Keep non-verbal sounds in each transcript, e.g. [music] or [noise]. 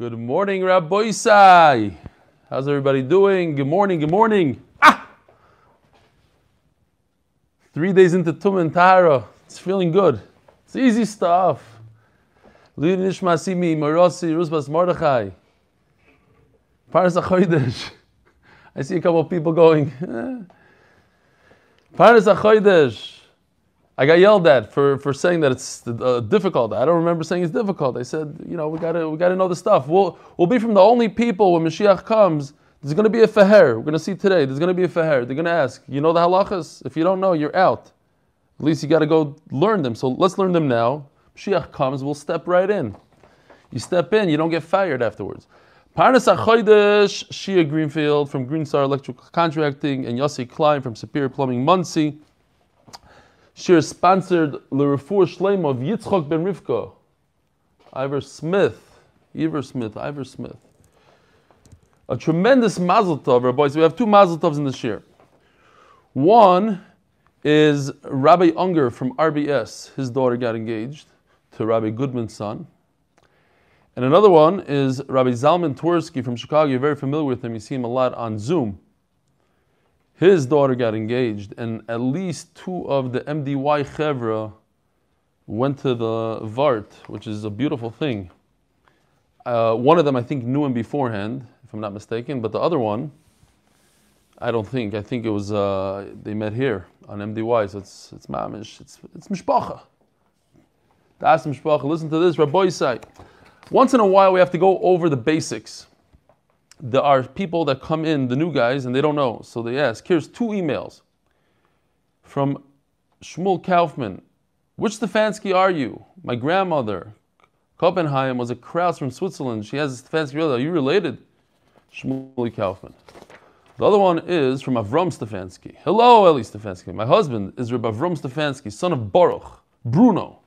Good morning, Rabbi Isai. How's everybody doing? Good morning, good morning. Ah! Three days into Tum and. It's feeling good. It's easy stuff. [laughs] I see a couple of people going, [laughs] eh. Paras HaChodesh. I got yelled at for, for saying that it's uh, difficult. I don't remember saying it's difficult. I said, you know, we gotta we gotta know the stuff. We'll we'll be from the only people when Mashiach comes. There's gonna be a feher. We're gonna see today. There's gonna be a feher. They're gonna ask, you know the halachas? If you don't know, you're out. At least you gotta go learn them. So let's learn them now. Mashiach comes, we'll step right in. You step in, you don't get fired afterwards. Parnas Achoidesh, Shia Greenfield from Greenstar Electrical Contracting, and Yossi Klein from Superior Plumbing Monsey. Shir sponsored L'Refuah Shleim of Yitzchok ben Rivka. Ivor Smith. Ivor Smith. Ivor Smith. A tremendous mazel tov, our boys. We have two mazel tovs in this year. One is Rabbi Unger from RBS. His daughter got engaged to Rabbi Goodman's son. And another one is Rabbi Zalman Twersky from Chicago. You're very familiar with him. You see him a lot on Zoom. His daughter got engaged, and at least two of the MDY Chevra went to the Vart, which is a beautiful thing. Uh, one of them, I think, knew him beforehand, if I'm not mistaken, but the other one, I don't think. I think it was uh, they met here on MDY, so it's it's mamish, it's it's mishpacha. Das mishpacha. Listen to this, Rabbi Isai. Once in a while, we have to go over the basics. There are people that come in, the new guys, and they don't know. So they ask. Here's two emails from Shmuel Kaufman. Which Stefanski are you? My grandmother, Kopenheim, was a Kraus from Switzerland. She has a Stefanski brother. Are you related? Shmuel Kaufman. The other one is from Avram Stefanski. Hello, Eli Stefanski. My husband is Rabbi Avram Stefanski, son of Baruch, Bruno.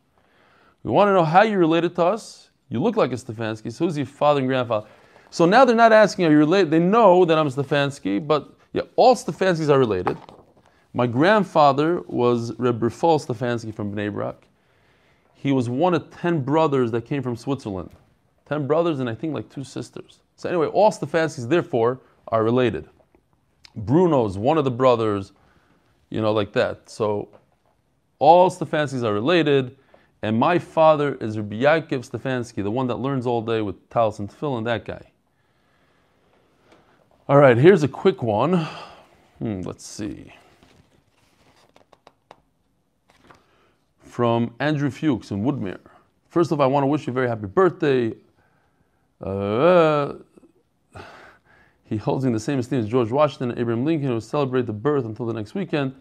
We want to know how you're related to us. You look like a Stefanski, so who's your father and grandfather? So now they're not asking, are you related? They know that I'm Stefanski, but yeah, all Stefanskis are related. My grandfather was Reb Rafal Stefanski from Bnei Brak. He was one of ten brothers that came from Switzerland. Ten brothers and I think like two sisters. So anyway, all Stefanskis therefore are related. Bruno's one of the brothers, you know, like that. So all Stefanskis are related. And my father is Rabbi Yaakov Stefanski, the one that learns all day with talis and tefillin, that guy. All right, here's a quick one. Hmm, let's see. From Andrew Fuchs in Woodmere. First of all, I want to wish you a very happy birthday. Uh, he holds in the same esteem as George Washington and Abraham Lincoln, who celebrate the birth until the next weekend.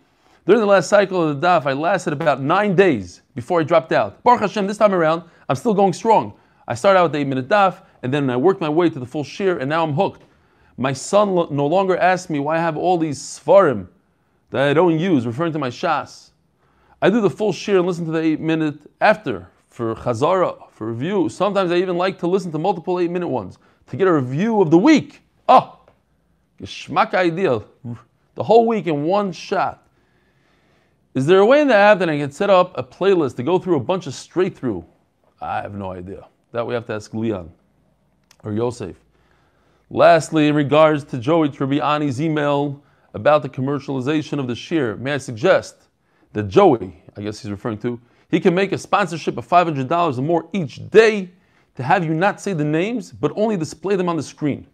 During the last cycle of the DAF, I lasted about nine days before I dropped out. Baruch Hashem, this time around, I'm still going strong. I started out with the eight minute DAF, and then I worked my way to the full shear, and now I'm hooked. My son no longer asks me why I have all these svarim that I don't use, referring to my shas. I do the full shear and listen to the eight minute after for chazara, for review. Sometimes I even like to listen to multiple eight minute ones to get a review of the week. Ah, oh, geschmack ideal. The whole week in one shot. Is there a way in the app that I can set up a playlist to go through a bunch of straight through? I have no idea. That we have to ask Leon or Yosef. Lastly, in regards to Joey Tribbiani's email about the commercialization of the shear, may I suggest that Joey, I guess he's referring to, he can make a sponsorship of $500 or more each day to have you not say the names, but only display them on the screen.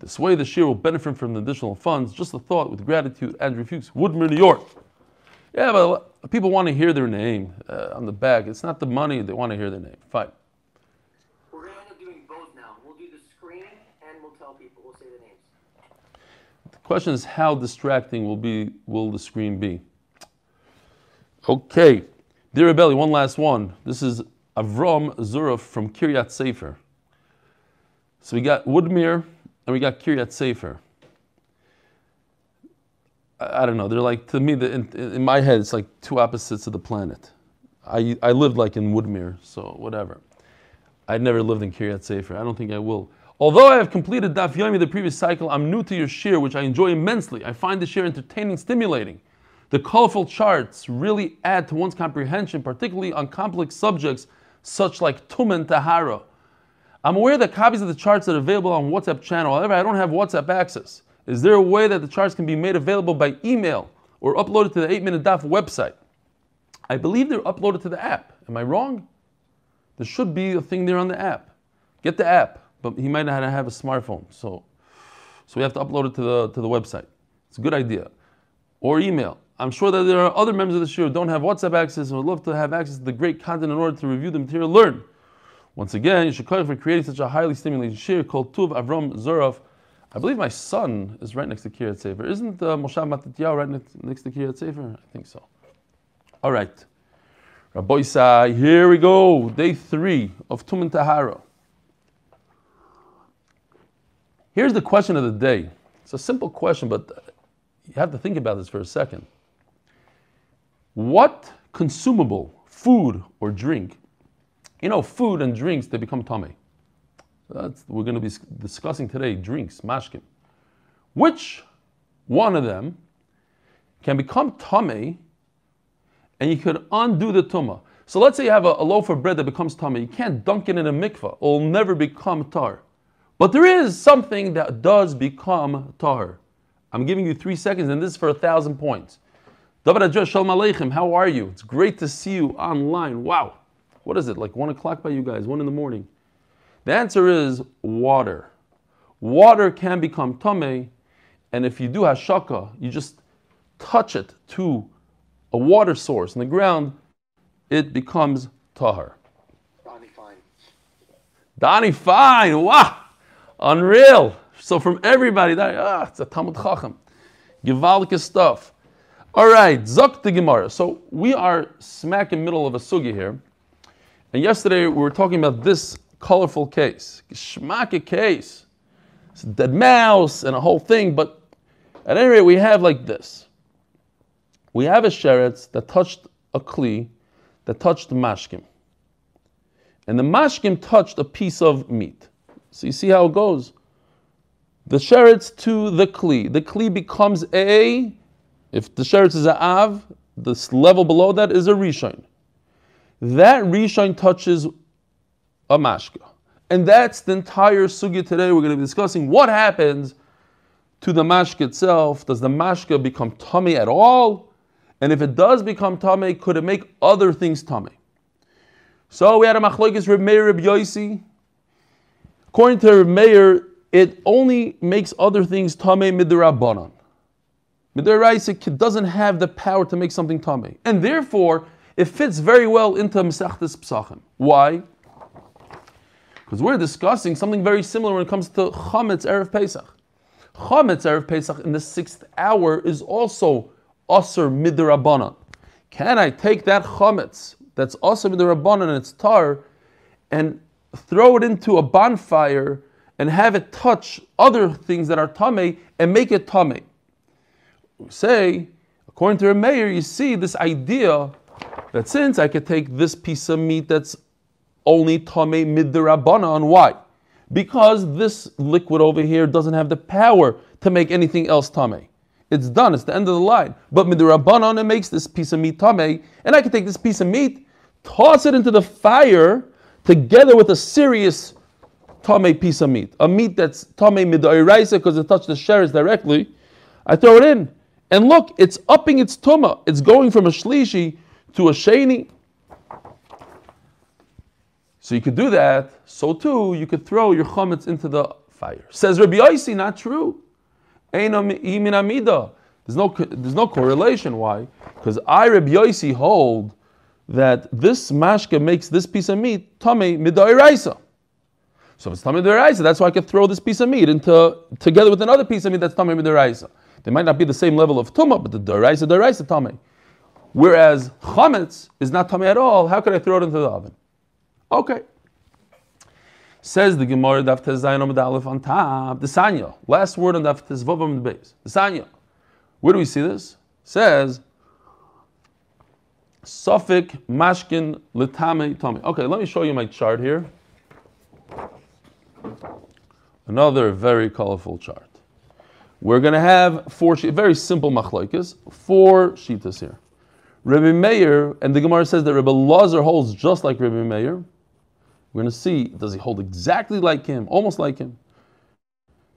This way, the shear will benefit from the additional funds. Just a thought with gratitude, Andrew Fuchs, Woodmere, New York. Yeah, but people want to hear their name uh, on the back. It's not the money, they want to hear their name. Fine. We're going to end up doing both now. We'll do the screening and we'll tell people. We'll say the names. The question is how distracting will be will the screen be? Okay. Dear Rebelli, one last one. This is Avram Zurov from Kiryat Sefer. So we got Woodmere and we got Kiryat Sefer. I, I don't know. They're like to me. The, in, in my head, it's like two opposites of the planet. I I lived like in Woodmere, so whatever. I'd never lived in Kiryat Sefer. I don't think I will. Although I have completed Daf Yomi the previous cycle, I'm new to your shir, which I enjoy immensely. I find the shir entertaining, stimulating. The colorful charts really add to one's comprehension, particularly on complex subjects such like Tum and Tahara. I'm aware that copies of the charts are available on WhatsApp channel. However, I don't have WhatsApp access. Is there a way that the charts can be made available by email or uploaded to the 8 Minute Daf website? I believe they're uploaded to the app. Am I wrong? There should be a thing there on the app. Get the app, but he might not have a smartphone, so so we have to upload it to the to the website. It's a good idea, or email. I'm sure that there are other members of the show who don't have WhatsApp access and would love to have access to the great content in order to review the material learned. Once again, call for creating such a highly stimulating shir called Tuv Avram Zurov. I believe my son is right next to Kiryat Sefer. Isn't uh, Moshe Matityahu right next, next to Kiryat Sefer? I think so. All right. Rabbi Isai, here we go. Day three of Tumen Tahara. Here's the question of the day. It's a simple question, but you have to think about this for a second. What consumable, food or drink, you know, food and drinks, they become tummy. That's we're going to be discussing today. Drinks, mashkim. Which one of them can become tummy, and you could undo the tumah? So let's say you have a, a loaf of bread that becomes tummy. You can't dunk it in a mikvah; it'll never become tar. But there is something that does become tar. I'm giving you three seconds, and this is for a thousand points. David Adjah, Shalom Aleichem, how are you? It's great to see you online. Wow. What is it, like one o'clock by you guys, one in the morning? The answer is water. Water can become tame, and if you do hashaka, you just touch it to a water source in the ground, it becomes tahar. Donnie Fine. Donnie Fine, wow, unreal. So from everybody, that, ah, it's a Talmud Chacham. Givaldic stuff. All right, Zok the Gemara. So we are smack in the middle of a sugi here. And yesterday we were talking about this colorful case. Geschmacke case. It's a dead mouse and a whole thing, but at any rate, we have like this. We have a sheretz that touched a kli, that touched the mashkim. And the mashkim touched a piece of meat. So you see how it goes. The sheretz to the kli. The kli becomes a, if the sheretz is a av, this level below that is a rishon. That rishon touches a mashka. And that's the entire sugya today. We're going to be discussing what happens to the mashka itself. Does the mashka become tummy at all? And if it does become tummy, could it make other things tummy? So we had a machlokes Reb Meir Reb Yosi. According to Meir, it only makes other things tame midrabanan. Midaraisa doesn't have the power to make something tame, and therefore it fits very well into Mesachtes Psachim. Why? Because we're discussing something very similar when it comes to Chametz Erev Pesach. Chametz Erev Pesach in the sixth hour is also Aser Midrabanan. Can I take that Chametz that's Aser Midrabanan and it's tar and throw it into a bonfire and have it touch other things that are tame and make it tame? Say, according to Meir, you see this idea that since I could take this piece of meat that's only tame midrabanan, why? Because this liquid over here doesn't have the power to make anything else tame. It's done. It's the end of the line. But midrabanan, it makes this piece of meat tame, and I can take this piece of meat, toss it into the fire together with a serious tame piece of meat, a meat that's tame midairaisa because it touched the sheretz directly. I throw it in, and look, it's upping its tuma. It's going from a shlishi to a sheni. So you could do that. So too, you could throw your chametz into the fire. Says Rabbi Yosi, not true. There's no there's no correlation. Why? Because I Rabbi Yosi hold that this mashka makes this piece of meat tame midairaisa. So if it's tame midairaisa, that's why I could throw this piece of meat into together with another piece of meat that's tame midairaisa. They might not be the same level of tumah, but the daraisa daraisa tame. Whereas chametz is not tame at all. How could I throw it into the oven? Okay. Says the Gemara Daf Tezayin Amud on top. The Sanya. Last word on Daf Tezvav on the base. The Sanya. Where do we see this? Says Suffolk Mashkin Litame Tame. Okay, let me show you my chart here. Another very colorful chart. We're going to have four, very simple machlokes, four shitas here. Rabbi Meir, and the Gemara says that Rabbi Lazar holds just like Rabbi Meir, We're going to see, does he hold exactly like him, almost like him?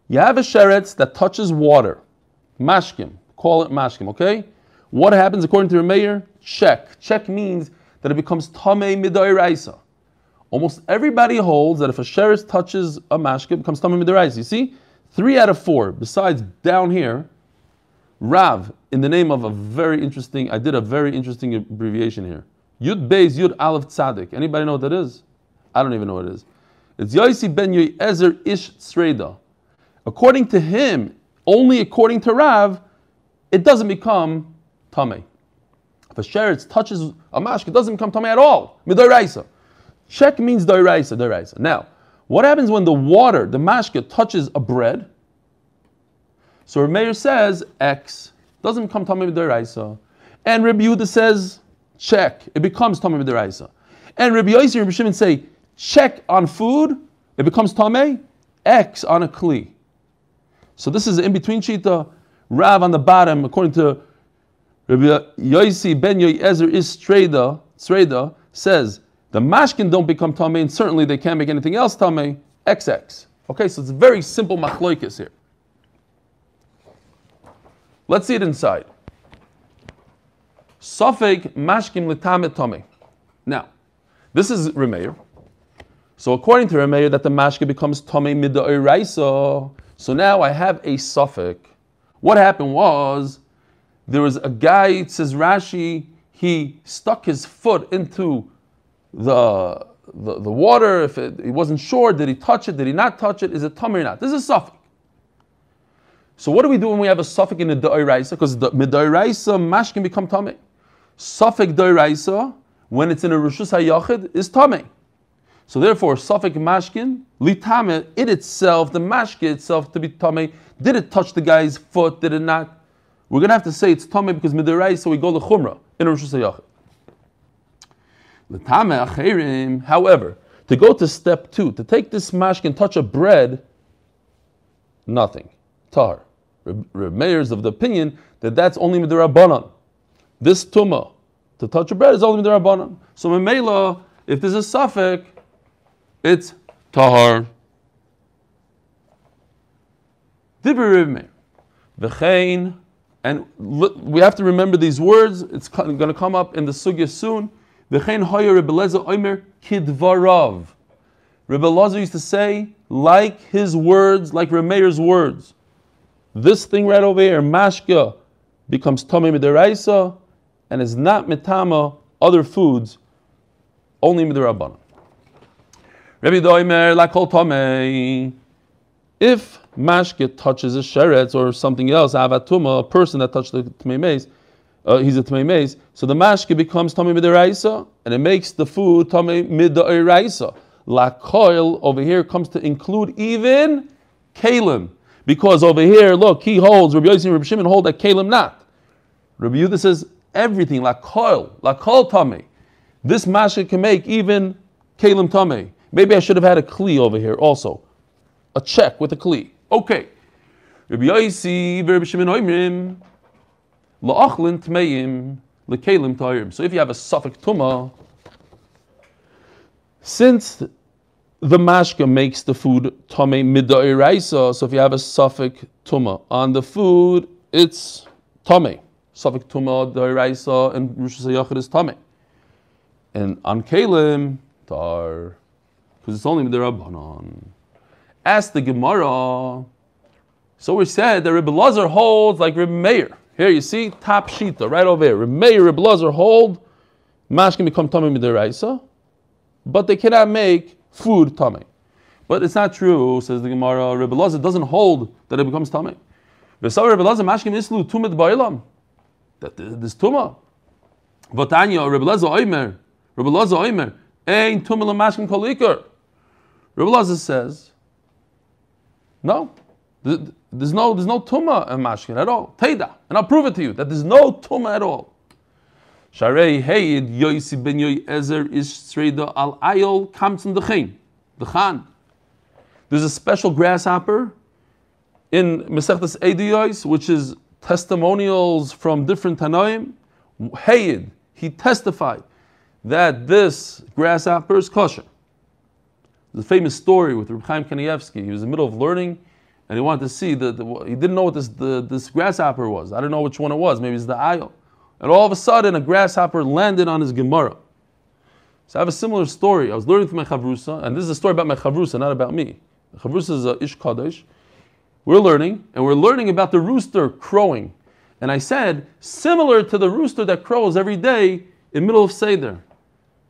You have a sheretz that touches water, mashkim, call it mashkim, okay? What happens according to Rameir? Check. Check means that it becomes tamei midoiraisa. Almost everybody holds that if a sheretz touches a mashkim, it becomes tamei midoiraisa. You see? Three out of four, besides down here, Rav, in the name of a very interesting, I did a very interesting abbreviation here. Yud Beis Yud Aleph Tzadik. Anybody know what that is? I don't even know what it is. It's Yosi ben Yoezer Ish Sreda. According to him, only according to Rav, it doesn't become Tameh. If a sheretz touches a mashke, it doesn't become Tameh at all. Midoraisa. Check means doiraisa, doiraisa. Now, what happens when the water, the mashke, touches a bread? So Rameir says X doesn't become Tameh Midoraisa. And Rabbi Yehuda says check, it becomes Tameh Midoraisa. And Rabbi Yossi and Rabbi Shimon say check on food, it becomes Tameh, X on a Kli. So this is in between Shita, Rav on the bottom, according to Rabbi Yossi ben Yoezer is Streda, Streda says the mashkin don't become tamei, and certainly they can't make anything else tamei. XX. Okay, so it's a very simple machloikis here. Let's see it inside. Safek mashkim litamet tamei. Now, this is Remeir. So according to Remeir, that the mashke becomes tamei midairaisa. So now I have a suffix. What happened was there was a guy, it says Rashi, he stuck his foot into the, the, the water. If it, he wasn't sure, did he touch it? Did he not touch it? Is it tummy or not? This is a suffix. So what do we do when we have a suffix in the doiraisa? Because the midoiraisa mash can become tummy. Suffix doiraisa, when it's in a rishus hayachid, is tummy. So therefore, suffix mashkin, litame, it itself, the mashke itself to be tummy, did it touch the guy's foot? Did it not? We're going to have to say it's tummy because midoiraisa, so we go to chumrah in rishus hayachid. However, to go to step two, to take this mashkin, touch a bread, nothing. Tar. Reb of the opinion that that's only Midirabanan. This tuma, to touch a bread, is only Midirabanan. So memela, if there's a suffix, it's tahar. Dibri Reb Meir. V'chein, and we have to remember these words. It's going to come up in the sugya soon. V'chein hoyer Rebbe Lezer oimer kidvarav. Rebbe Lezer used to say, like his words, like Remeir's words. This thing right over here, mashka, becomes tomei midiraisa and is not mitama other foods, only midirabana. Rebbe Doimer lakol tomei. If mashka touches a sheretz or something else, avatuma, a person that touched the tmei uh, he's a Tamei Maze. So the mashke becomes Tamei Midiraisa, and it makes the food Tamei Midiraisa. La coil over here comes to include even Kalim. Because over here, look, he holds, Rabbi Yossi and Rabbi Shimon hold that Kalim not. Rabbi Yehuda says everything, la coil, la kol Tamei. This mashke can make even Kalim Tamei. Maybe I should have had a Kli over here also. A check with a Kli. Okay. Rabbi Rabbi Shimon Oimrim, La'achlin tmeim ta'irim. So if you have a suffix tuma, since the mashka makes the food tame midairaisa, so if you have a suffix tuma on the food, it's tame. Suffix tuma dairaisa and Hashanah is tame. And on kelim, tar, because it's only midarabbanon. Ask the Gemara. So we said that Rebbe Lazar holds like Rebbe Meir. Here you see top shita right over here. Meir Reb Lazar hold mash can become tummy midiraisa, but they cannot make food tummy. But it's not true, says the Gemara. Reb Lazar doesn't hold that it becomes tummy. V'sav Reb Lazar mashkim islu tumid ba'ilam. That this tuma. V'tanya Reb Lazar oimer. Reb Lazar oimer. Ein tumil mashkim kolikar. Reb Lazar says, no, there's no, there's no tuma in mashkin at all. Teida. And I'll prove it to you that there's no tuma at all. Sharei Heid Yoisi ben Yoezer is Sreda al Ayol Kamtzim Dechain. Dechan. There's a special grasshopper in Mesechtes Ediyos, which is testimonials from different Tanoim. Hayid, he testified that this grasshopper is kosher. A famous story with Reb Chaim Kanievsky. He was in the middle of learning, and he wanted to see the, the he didn't know what this the, this grasshopper was. I don't know which one it was. Maybe it's the aisle. And all of a sudden, a grasshopper landed on his Gemara. So I have a similar story. I was learning from my chavrusa, and this is a story about my chavrusa, not about me. The chavrusa is a ish kadosh. We're learning, and we're learning about the rooster crowing. And I said, similar to the rooster that crows every day in middle of Seder.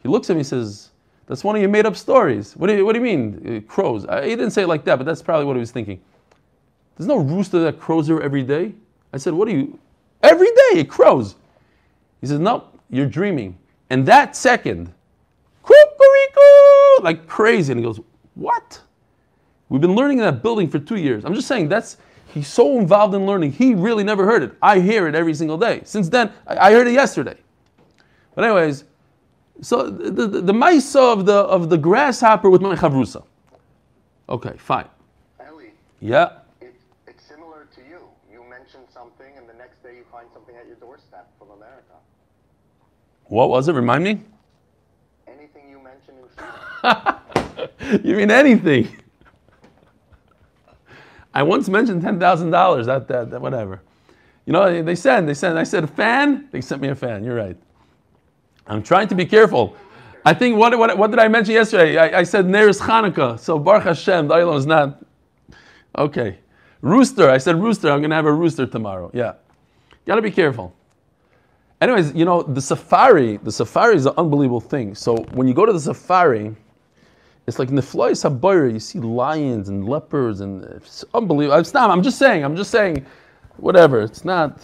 He looks at me and says, that's one of your made up stories. What do you, what do you mean, it crows? I, he didn't say it like that, but that's probably what he was thinking. There's no rooster that crows here every day. I said, what do you, every day it crows. He says, no, you're dreaming. And that second, like crazy. And he goes, what? We've been learning in that building for two years. I'm just saying that's, he's so involved in learning, he really never heard it. I hear it every single day. Since then, I, I heard it yesterday. But anyways, so the, the, the mice of the, of the grasshopper with my chavrusa. Okay, fine. Ellie, Yeah. it's, it's similar to you. You mention something, and the next day you find something at your doorstep from America. What was it? Remind me? Anything you mention in [laughs] you mean anything? I once mentioned ten thousand dollars. That, that that whatever. You know they send they send. I said a fan. They sent me a fan. You're right. I'm trying to be careful. I think what what, what did I mention yesterday? I, I said Neris Hanukkah. So Baruch Hashem, the Olam is not okay. Rooster. I said rooster. I'm gonna have a rooster tomorrow. Yeah. Gotta be careful. Anyways, you know the safari. The safari is an unbelievable thing. So when you go to the safari. It's like Nefloy Sabayra, you see lions and leopards and it's unbelievable. It's not, I'm just saying, I'm just saying, whatever. It's not,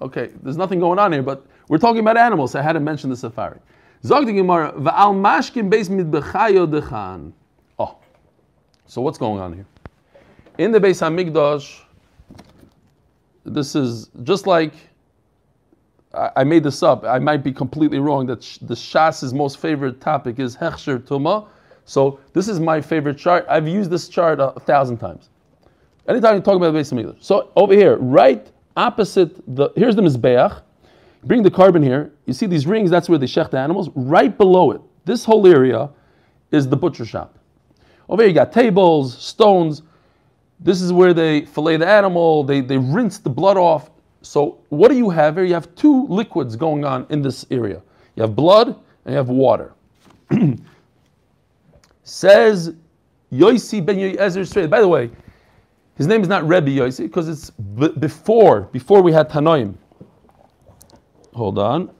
okay, there's nothing going on here, but we're talking about animals. I had to mention the safari. Oh, so what's going on here? In the Beis Hamikdash, this is just like I made this up. I might be completely wrong. That the Shas's most favorite topic is Hechsher Tuma. So this is my favorite chart. I've used this chart a, a thousand times. Anytime you talk about the Beis Hamikdash. So over here, right opposite the here's the Mizbeach. Bring the carbon here. You see these rings, that's where they shech the animals. Right below it, this whole area is the butcher shop. Over here you got tables, stones. This is where they fillet the animal, they, they rinse the blood off. So what do you have here? You have two liquids going on in this area. You have blood and you have water. [clears throat] Says Yosi ben Yoezer straight. By the way, his name is not Rebbe Yosi because it's b- before before we had Tanoim. Hold on.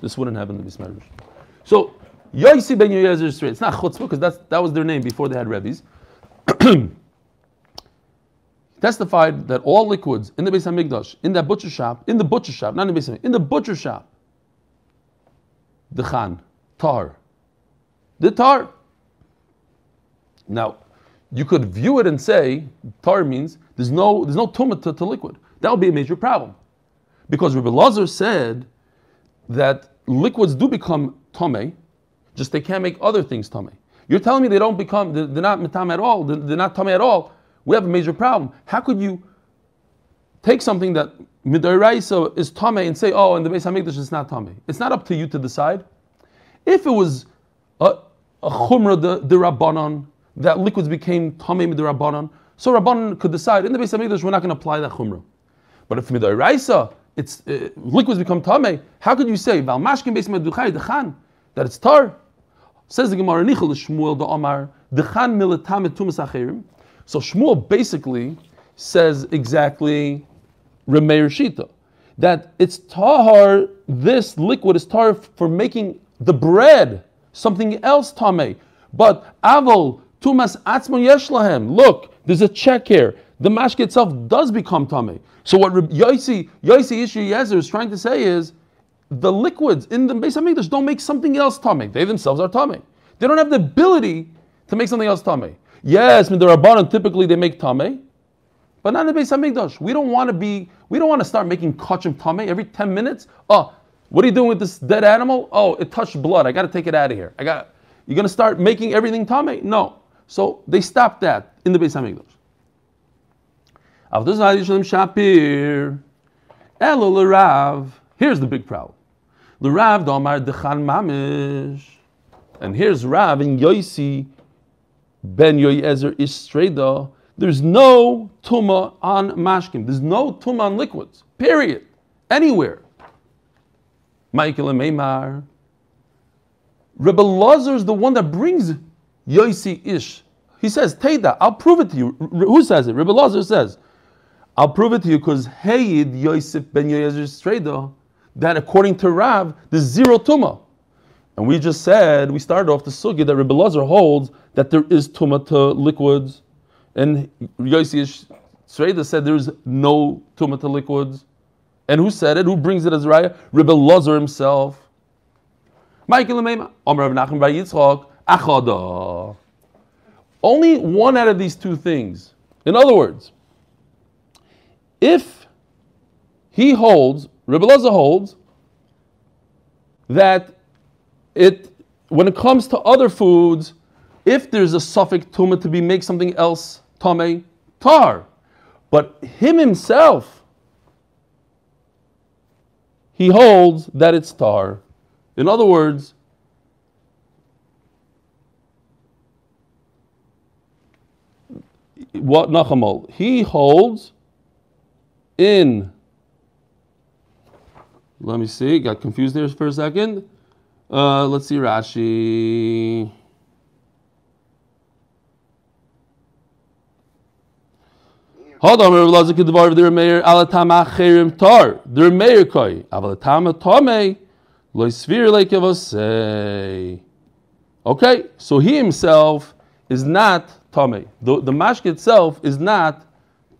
This wouldn't happen to be Smarush. So Yosi ben Yoezer straight. It's not Chutzpah because that's that was their name before they had Rebbe's. [clears throat] testified that all liquids in the Beis Hamikdash, in that butcher shop, in the butcher shop, not in the Beis Hamikdash, in the butcher shop, the Khan, tar, the tar. Now, you could view it and say tar means there's no there's no tumah to, to liquid. That would be a major problem, because Rabbi Lazar said that liquids do become tame, just they can't make other things tame. You're telling me they don't become they're, they're not mitam at all. They're, they're not tame at all we have a major problem. How could you take something that midoraisa is tame and say, oh, in the Beis Hamikdash it's not tame? It's not up to you to decide. If it was a, a chumrah de, de rabbanon that liquids became tame midorabanan, so rabbanon could decide in the Beis Hamikdash we're not going to apply that chumrah. But if midoraisa it's uh, liquids become tame, how could you say val mashkin beis meduchay dechan that it's tar? Says the Gemara Nichol Shmuel the Omar dechan milatam tumas acherim. So Shmuel basically says exactly Remeir Shita, that it's tahar, this liquid is tahar for making the bread, something else tame. But avol tumas atzmo yeshlahem. Look, there's a check here. The mashke itself does become tame. So what Yosi Yosi Ishi Yezer is trying to say is the liquids in the Beis Hamikdash don't make something else tame. They themselves are tame. They don't have the ability to make something else tame. Yes, the Rabbanon typically they make tame, but not in the Beis Hamikdash. We don't want to be. We don't want to start making kachim tame every ten minutes. Oh, what are you doing with this dead animal? Oh, it touched blood. I got to take it out of here. I got. You're gonna start making everything tame? No. So they stopped that in the Beis Hamikdash. Shapir, Rav. Here's the big problem. The Rav Domar Dechan Mamish. And here's Rav in Yoisi Ben Yoyezer Istreda. There's no tuma on mashkim. There's no tuma on liquids. Period. Anywhere. Michael and Meimar. Rebbe Lazar is the one that brings Yoisi Ish. He says, Teda, I'll prove it to you. Who says it? Rebbe Lazar says, I'll prove it to you because Hayid Yosef ben Yoyezer Streda, that according to Rav, there's zero tuma. And we just said, we started off the sugya that Rebbe Lazar holds that there is tuma to liquids. And Yosef Streda said there's no tuma to liquids. And who said it? Who brings it as raya? Rebbe Lazar himself. Michael Rav Nachman Bar Yitzchak, Achada. Only one out of these two things. In other words, if he holds, Rebbe holds, that it, when it comes to other foods, if there's a suffix tuma to be make something else tame, tar. But him himself, he holds that it's tar. In other words, what Nachamol? He holds in. Let me see. Got confused there for a second. Uh, let's see Rashi. Hold on, Rav Lazar kedvar der meir alatam acherim tar der meir koi avalatam tome lo svir like of us say. Okay, so he himself is not The the mashke itself is not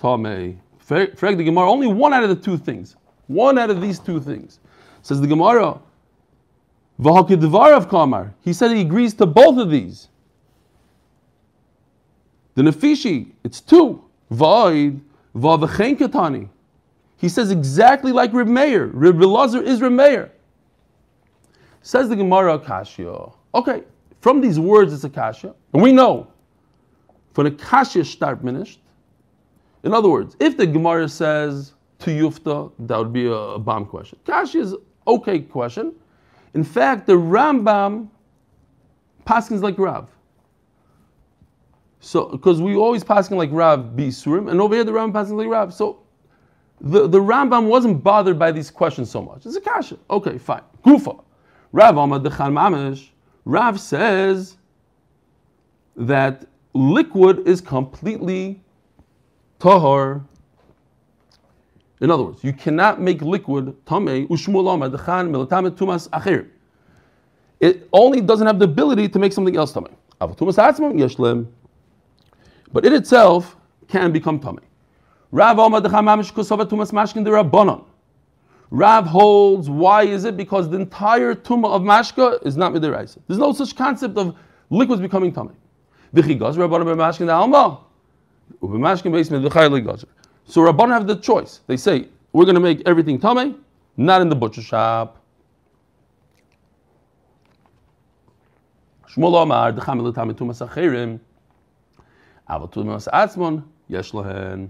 tame. Frag the Gemara, only one out of the two things. One out of these two things. Says the Gemara, of Kamar. He said he agrees to both of these. The Nefishi, it's two. Vavachen Katani. He says exactly like Reb Meir. Reb Lazar is Reb Meir. Says the Gemara Akashia. Okay, from these words it's Akashia. And we know, for the Akashia start finished. In other words, if the Gemara says to Yufta, that would be a, bomb question. Kashi is okay question. In fact, the Rambam paskins like Rav. So, because we always passing like Rav be Surim, and over here the Rambam passing like Rav. So, the, the Rambam wasn't bothered by these questions so much. It's a kasha. Okay, fine. Gufa. Rav Amad Mamish. Rav says that liquid is completely tahar. In other words, you cannot make liquid tamei ushmulama dechan milatame tumas achir. It only doesn't have the ability to make something else tamei. But it itself can become tamei. Rav. Rav holds, why is it? Because the entire tumah of mashka is not midiraisa. There's no such concept of liquids becoming tamei. V'chigaz rabbanon b'mashkin alma. So Rabban have the choice. They say, we're going to make everything tame, not in the butcher shop. Shmuel Omar, decham elutam etumas achirim, aval tumas atzmon, yesh lohen.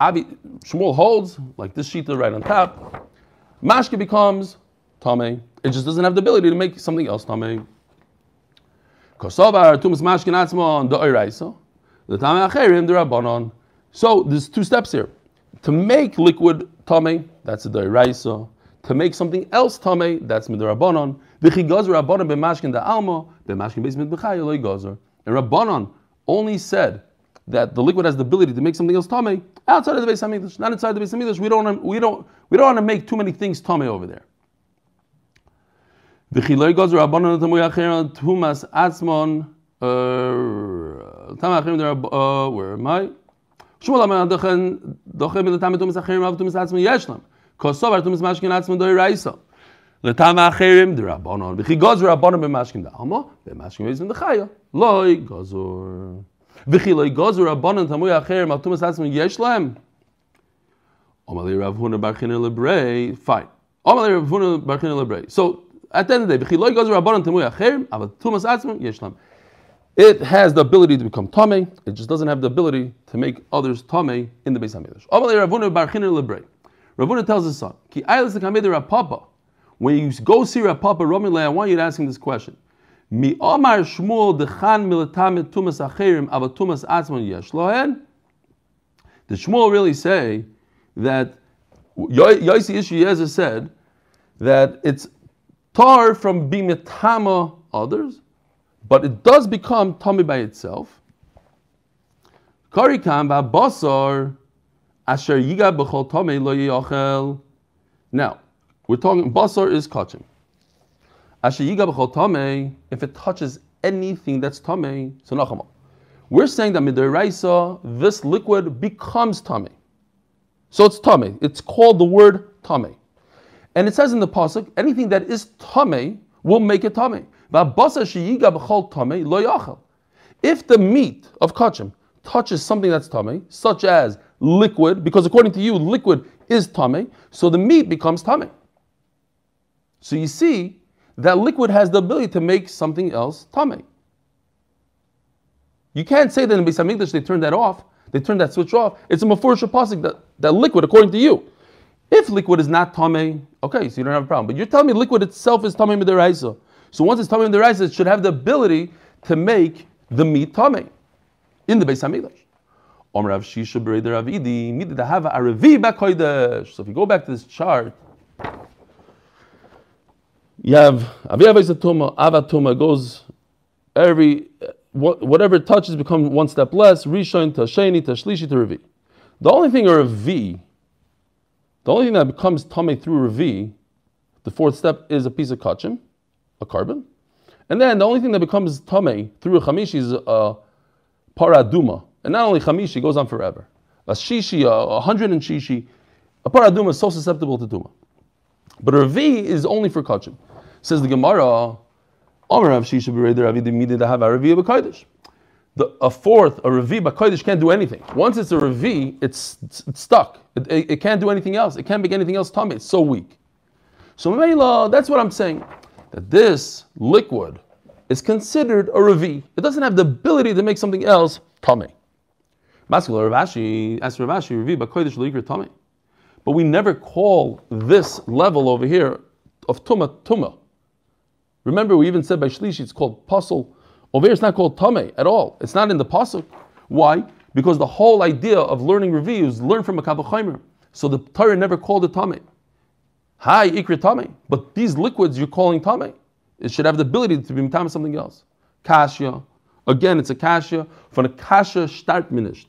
Shmuel holds, like this sheet right on top, mashke becomes tame. It just doesn't have the ability to make something else tame. Kosovar, tumas mashkin atzmon, the oiraisa. So there's two steps here. To make liquid tame, that's the deraisa. To make something else tame, that's midrabanon. V'chigazer rabbanon b'mashkin da'alma b'mashkin basement b'chaya loy gazer. And rabbanon only said that the liquid has the ability to make something else tame outside of the Beis Hamikdash, not inside the Beis Hamikdash. We don't we don't we don't want to make too many things tame over there. V'chiloi gazer rabbanon tamuy acher tumas atzmon. Uh, tam achrim there uh, where am I? Shmuel amar dochen dochen mit tam tumas achrim av tumas atzmi yeshlam. Kosov ar tumas mashkin atzmi do iraisa. Letam achirim der rabbanon. V'chi gozor rabbanon b'mashkin da alma b'mashkin bezim d'chaya. Loi gozor. V'chi loi gozor rabbanon tamuy achirim av tumas atzmi yeshlam. Omali Rav Huna bar China lebrei. Fine. Omali Rav Huna bar China lebrei. So at the end of the day, v'chi loi gozor rabbanon tamuy achirim av tumas atzmi yeshlam. It has the ability to become tame. It just doesn't have the ability to make others tame in the Beis Hamikdash. Ravuna Bar Ravuna tells his son, "Ki aylas Papa. When you go see Rav Papa I want you to ask him this question. Mi Omar Shmuel dechan militamet tumas acherim ava tumas atzman yesh lohen? Did Shmuel really say that Yosi Ishiezer said that it's tar from being metama others, but it does become tummy by itself. Karikam basar asher yiga b'chol tame lo yochel. Now, we're talking basar is kachim. Asher yiga b'chol tame, if it touches anything that's tame, so nachama. We're saying that midiraisa, this liquid becomes tame. So it's tame. It's called the word tame. And it says in the pasuk, anything that is tame will make it tame. If the meat of kachim touches something that's tame, such as liquid, because according to you, liquid is tame, so the meat becomes tame. So you see that liquid has the ability to make something else tame. You can't say that in Beis Hamikdash they turned that off. They turned that switch off. It's a mafurish pasuk that, that liquid, according to you. If liquid is not tame, okay, so you don't have a problem. But you're telling me liquid itself is tame midiraisa. So once it's tame midiraisa, it should have the ability to make the meat tame in the Beis Hamikdash. So if you go back to this chart, you have Avi Tuma, Ava Tuma goes every whatever touches becomes one step less. Rishon to Sheni to Shlishi to Ravi. The only thing a Ravi, the only thing that becomes Tame through Ravi, the fourth step is a piece of kachim, a carbon. And then the only thing that becomes Tame through a Chamishi is a paraduma. And not only Chamishi, goes on forever. A Shishi, a, hundred and Shishi, a paraduma is so susceptible to Duma. But a Ravi is only for kachim. Says the Gemara, the a fourth, a Ravi Bakodesh can't do anything. Once it's a revi, it's, it's, stuck. It, it, it, can't do anything else. It can't make anything else tummy. It's so weak. So Mela, that's what I'm saying. That this liquid is considered a revi. It doesn't have the ability to make something else tummy. Ravashi, as Ravashi, Likr tummy. But we never call this level over here of Tuma Tuma. Remember, we even said by Shlishi it's called puzzle. Over here, it's not called Tame at all. It's not in the pasuk. Why? Because the whole idea of learning Revi is learn from a Kabbalah So the Torah never called it Tame. Hi, Ikri Tame. But these liquids you're calling Tame. It should have the ability to be Tame something else. Kasha. Again, it's a Kasha. From a Kasha start minished.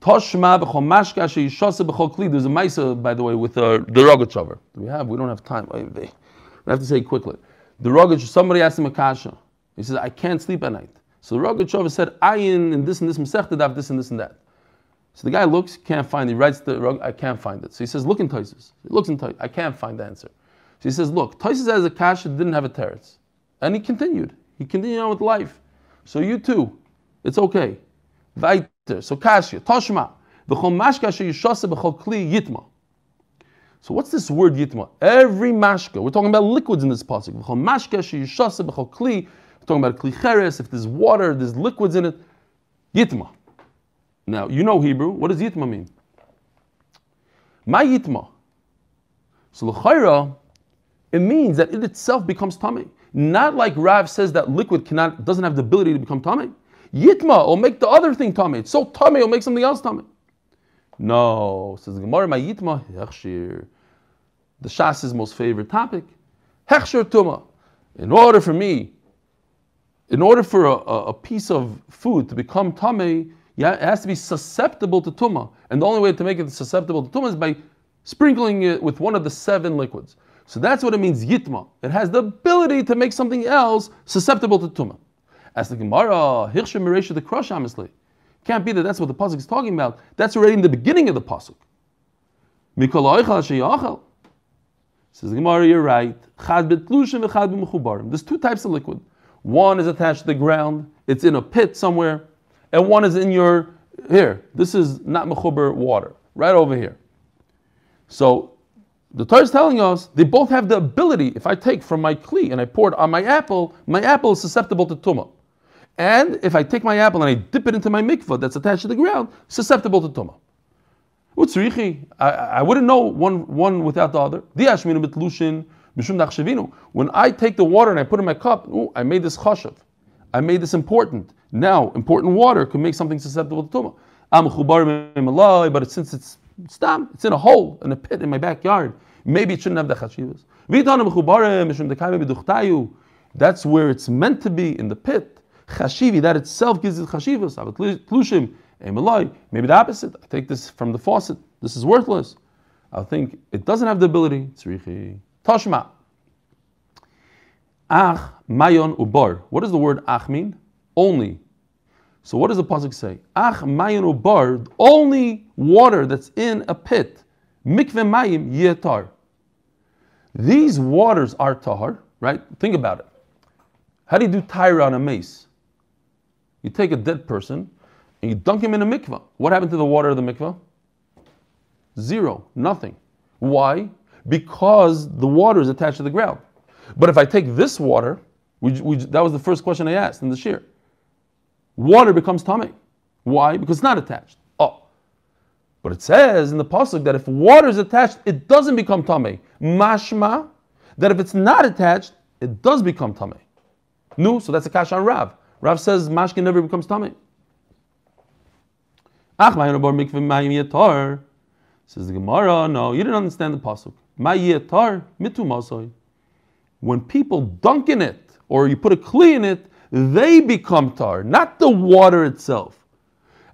Toshma b'chol mashka sheyishasa b'chol kli. There's a Maisa, by the way, with uh, the Rogachover. Do we have? We don't have time. We have to say quickly. The Rogat, somebody asked him a kasha. He says, I can't sleep at night. So the Rogat said, Ayin and this and this Masechta have this and this and that. So the guy looks, can't find it. He writes the I can't find it. So he says, look in Toises. He looks in Toises. I can't find the answer. So he says, look, Toises has a kasha, didn't have a teretz. And he continued. He continued on with life. So you too, it's okay. Weiter. So kasha, toshma. Yitma. So what's this word yitma? Every mashka, we're talking about liquids in this pasuk. Talking about kli cheres. If there's water, there's liquids in it. Yitma. Now you know Hebrew. What does yitma mean? My yitma. So l'chayra, it means that it itself becomes tummy. Not like Rav says that liquid cannot doesn't have the ability to become tummy. Yitma will make the other thing tummy. It's so tummy, it'll make something else tummy. No, says Gemara, my yitma hechshir. The Shas's most favorite topic, hechshir tuma. In order for me, in order for a, a piece of food to become tame, it has to be susceptible to tuma, and the only way to make it susceptible to tuma is by sprinkling it with one of the seven liquids. So that's what it means yitma. It has the ability to make something else susceptible to tuma. As the Gemara, hirshir meresha the crush, honestly. Can't be that that's what the pasuk is talking about. That's already in the beginning of the pasuk. Says the Gemara, you're right. There's two types of liquid. One is attached to the ground. It's in a pit somewhere, and one is in your here. This is not mechuber water, right over here. So the Torah is telling us they both have the ability. If I take from my kli and I pour it on my apple, my apple is susceptible to tumah. And if I take my apple and I dip it into my mikvah that's attached to the ground, susceptible to tumah. Utzrichi, I, I wouldn't know one, one without the other. Diashminu dachshavinu. When I take the water and I put in my cup, ooh, I made this chashav. I made this important. Now, important water can make something susceptible to tumah. I'm malay, but since it's stam, it's in a hole in a pit in my backyard. Maybe it shouldn't have the chashivas. That's where it's meant to be in the pit. Chashivi, that itself gives it chashivas. Maybe the opposite. I take this from the faucet. This is worthless. I think it doesn't have the ability. Tashma. Ach mayon ubar. What does the word ach mean? Only. So what does the pasuk say? Ach mayon ubar. Only water that's in a pit. Mikve mayim yetar. These waters are tahar, right? Think about it. How do you do tyra on a mace? You take a dead person and you dunk him in a mikvah. What happened to the water of the mikvah? Zero, nothing. Why? Because the water is attached to the ground. But if I take this water, we, we, that was the first question I asked in the shiur. Water becomes tummy. Why? Because it's not attached. Oh. But it says in the pasuk that if water is attached, it doesn't become tummy. Mashma, that if it's not attached, it does become tummy. No, so that's a kash on Rav. Rav says mashkin never becomes tummy. Says the Gemara, no, you didn't understand the pasuk. Mayetar mitu masoi. When people dunk in it, or you put a kli in it, they become tar, not the water itself.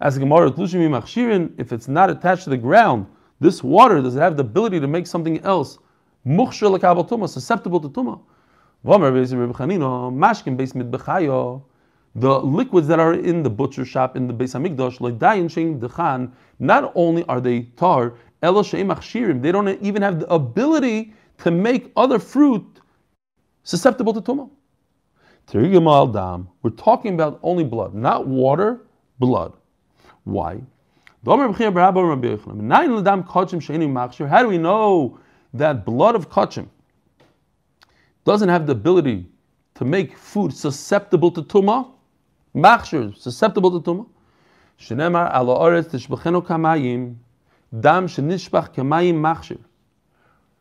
As Gemara, if it's not attached to the ground, this water does it have the ability to make something else susceptible to tuma. The liquids that are in the butcher shop in the Beis Hamikdash, not only are they tar, they don't even have the ability to make other fruit susceptible to tumah. We're talking about only blood, not water, blood. Why? How do we know that blood of kachim doesn't have the ability to make food susceptible to tumah? Machshir, susceptible to tumah? Dam machshir.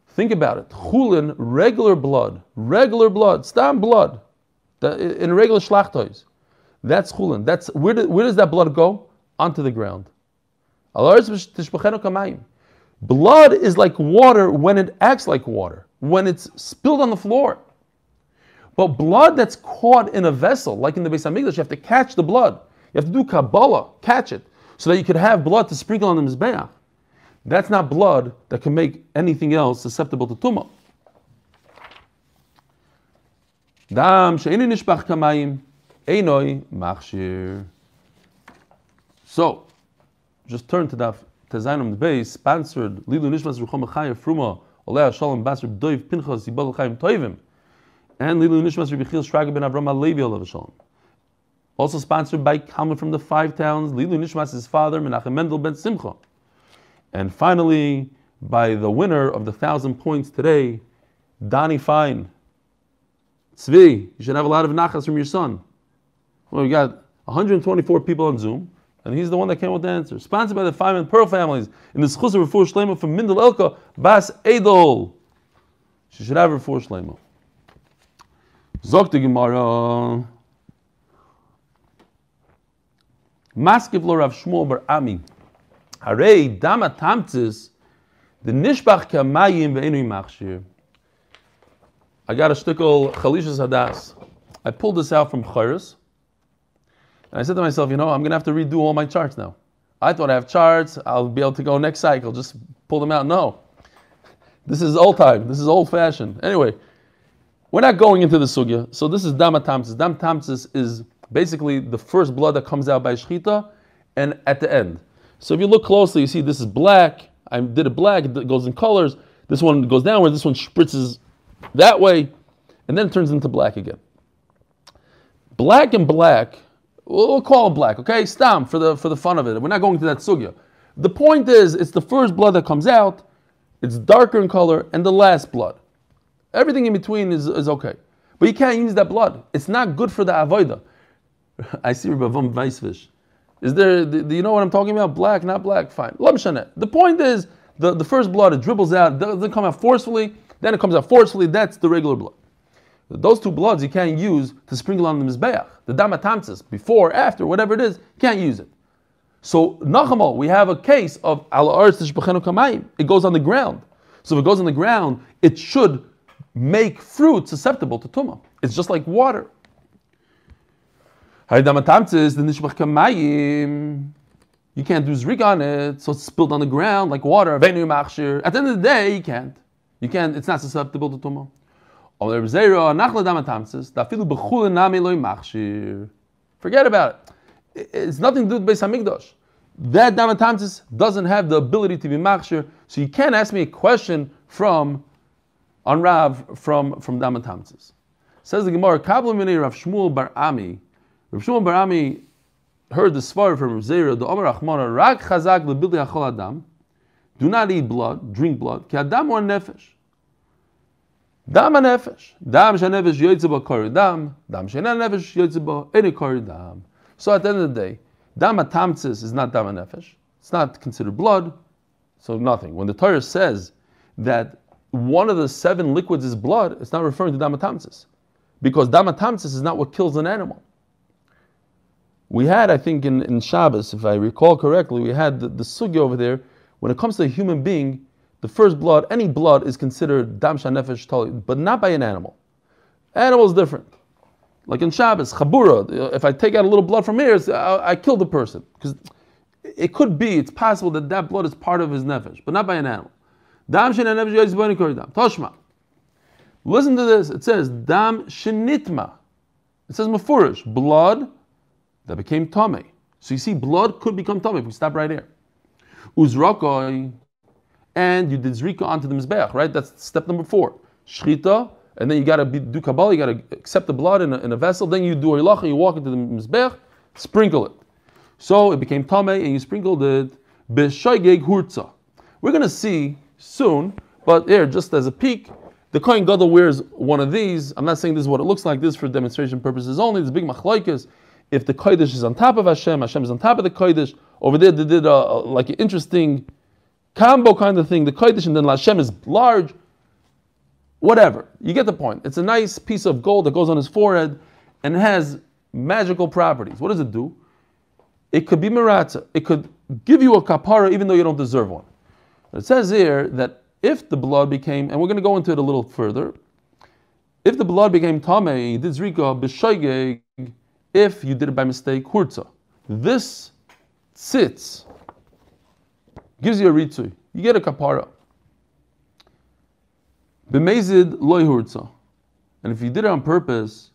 Think about it. Chulin, regular blood, regular blood, stam blood, in regular shlachtois. That's chulin. That's where, do, where does that blood go? Onto the ground. Blood is like water when it acts like water, when it's spilled on the floor. But blood that's caught in a vessel, like in the Beis Hamikdash, you have to catch the blood. You have to do Kabbalah, catch it, so that you could have blood to sprinkle on the Mizbeach. That's not blood that can make anything else susceptible to tumah. Dam she'ini nishbach kamayim, einoi machshir. So, just turn to the Tezainum the base, sponsored Lilu Nishmas Ruchom Chaya Fruma, Oleh Shalom Basar Doiv Pinchas Yibal Chaim Toivim, and Lilu Nishmas Rabbi Shraga ben Avram Alevi Olav Shalom. Also sponsored by Kalman from the Five Towns, Lilu Nishmas' his father Menachem Mendel ben Simcha. And finally, by the winner of the thousand points today, Donnie Fine. Tzvi, you should have a lot of nachas from your son. Well, we got 124 people on Zoom, and he's the one that came with the answer. Sponsored by the and Pearl families in the Schus of Refuah Shlema from Mindel Elka, Bas Edol. She should have Refuah Shlema. Zok the Gemara. Maskiv lo Rav Shmuel bar Ami. Hare dama tamtzis, the nishbach kamayim ve'enu machshir. I got a shtickle chalishas hadas. I pulled this out from Chayris, and I said to myself, you know, I'm going to have to redo all my charts now. I thought I have charts, I'll be able to go next cycle, just pull them out. No. This is old time. This is old fashioned. Anyway, we're not going into the sugya. So this is dama tamtzis. Dam tamtzis is basically the first blood that comes out by shchita, and at the end. So if you look closely, you see this is black. I did it black, it goes in colors. This one goes downward, this one spritzes that way, and then it turns into black again. Black and black, we'll call it black, okay? Stam for the for the fun of it. We're not going to that sugya. The point is, it's the first blood that comes out, it's darker in color, and the last blood. Everything in between is, is okay. But you can't use that blood. It's not good for the avoida. [laughs] I see Rabbi Vom Weisfish. Is there, do you know what I'm talking about? Black, not black, fine. The point is, the, the first blood, it dribbles out, doesn't come out forcefully, then it comes out forcefully, that's the regular blood. Those two bloods you can't use to sprinkle on the Mizbeach. The Damatamsis, before, after, whatever it is, can't use it. So, Nachamol, we have a case of Al Kamayim. It goes on the ground. So if it goes on the ground, it should make fruit susceptible to Tumah. It's just like water. You can't do zrik on it, so it's spilled on the ground like water. At the end of the day, you can't. You can't. It's not susceptible to tumah. Forget about it. It's nothing to do with Beis Hamikdash. That damatamtis doesn't have the ability to be machshir, so you can't ask me a question from on Rav from from damatamtis. Says the Gemara, Kabla Rav Shmuel Bar Ami Rav Shimon Barami heard the svar from Zera, the Omer Achmana, Rak Chazak lebildi achol adam, do not eat blood, drink blood, ki adam or nefesh. Dam nefesh. Dam shenefesh yoytze ba kori dam, dam shena nefesh yoytze ba kori dam. So at the end of the day, dam a tamtzis is not dam nefesh. It's not considered blood, so nothing. When the Torah says that one of the seven liquids is blood, it's not referring to dam damatamsis. Because dam damatamsis is not what kills an animal. We had, I think, in, in Shabbos, if I recall correctly, we had the, the sugya over there. When it comes to a human being, the first blood, any blood is considered dam nefesh tali, but not by an animal. Animal is different. Like in Shabbos, chabura, if I take out a little blood from here, I, I killed the person. Because it could be, it's possible that that blood is part of his nefesh, but not by an animal. Dam nefesh Toshma. Listen to this. It says dam shenitma. It says mafurish, blood that became tame. So you see, blood could become tame if we stop right here. Uzrakoi, and you did zrika onto the mizbeach, right? That's step number four. Shchita, and then you got to do kabbalah, you got to accept the blood in a, in a, vessel. Then you do ilacha, you walk into the mizbeach, sprinkle it. So it became tame, and you sprinkled it b'shoigeg hurtza. We're to see soon, but here, just as a peek, the Kohen Gadol wears one of these. I'm not saying this is what it looks like. This for demonstration purposes only. This big machlaikas if the Kodesh is on top of Hashem, Hashem is on top of the Kodesh. Over there, they did a, a, like an interesting combo kind of thing. The Kodesh and then Hashem is large. Whatever. You get the point. It's a nice piece of gold that goes on his forehead and has magical properties. What does it do? It could be miratza. It could give you a kapara even though you don't deserve one. It says here that if the blood became, and we're going to go into it a little further, if the blood became tamei, did zrika b'shaygeg, if you did it by mistake, hurtza. This sits, gives you a ritzui. You get a kapara. B'mezid loy hurtza. And if you did it on purpose,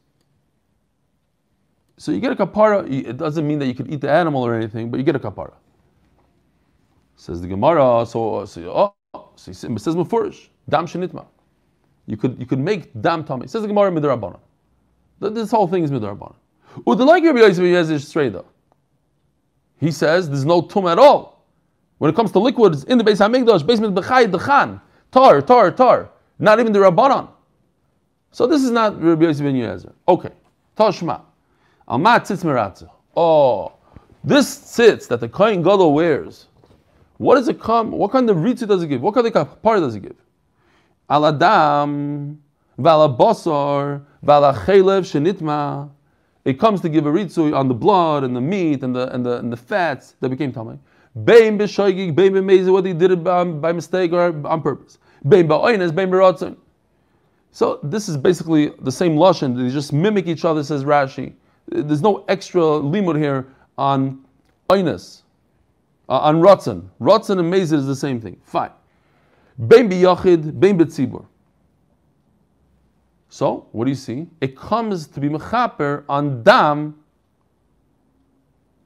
so you get a kapara. It doesn't mean that you could eat the animal or anything, but you get a kapara. Says the Gemara. So, so oh, so it says mufurish dam shenitma. You could you could make dam tummy. Says the Gemara midrabana. This whole thing is midrabana. He says there's no tum at all. When it comes to liquids in the Beis Hamikdash, basement b'chay dechan, tar, tar, tar. Not even the Rabbanon. So this is not Rabbi Yosef ben Yezer. Okay. Tashma. Alma tzitz meratza. Oh, this tzitz that the Kohen Gadol wears. What does it come? What kind of ritzu does it give? What kind of kapar does it give? Al adam, vala basar, vala chelev shenitma it comes to give a ritzui on the blood and the meat and the and the, and the fats that became tamei. Bein b'shoigig, bein b'mezi, whether he did it by, by mistake or on purpose. Bein ba'oines, bein b'ratzon. So this is basically the same lashon. They just mimic each other, says Rashi. There's no extra limud here on oines, uh, on ratzon. Ratzon and mezid is the same thing. Fine. Bein b'yachid, bein b'tzibur. So, what do you see? It comes to be mechaper on dam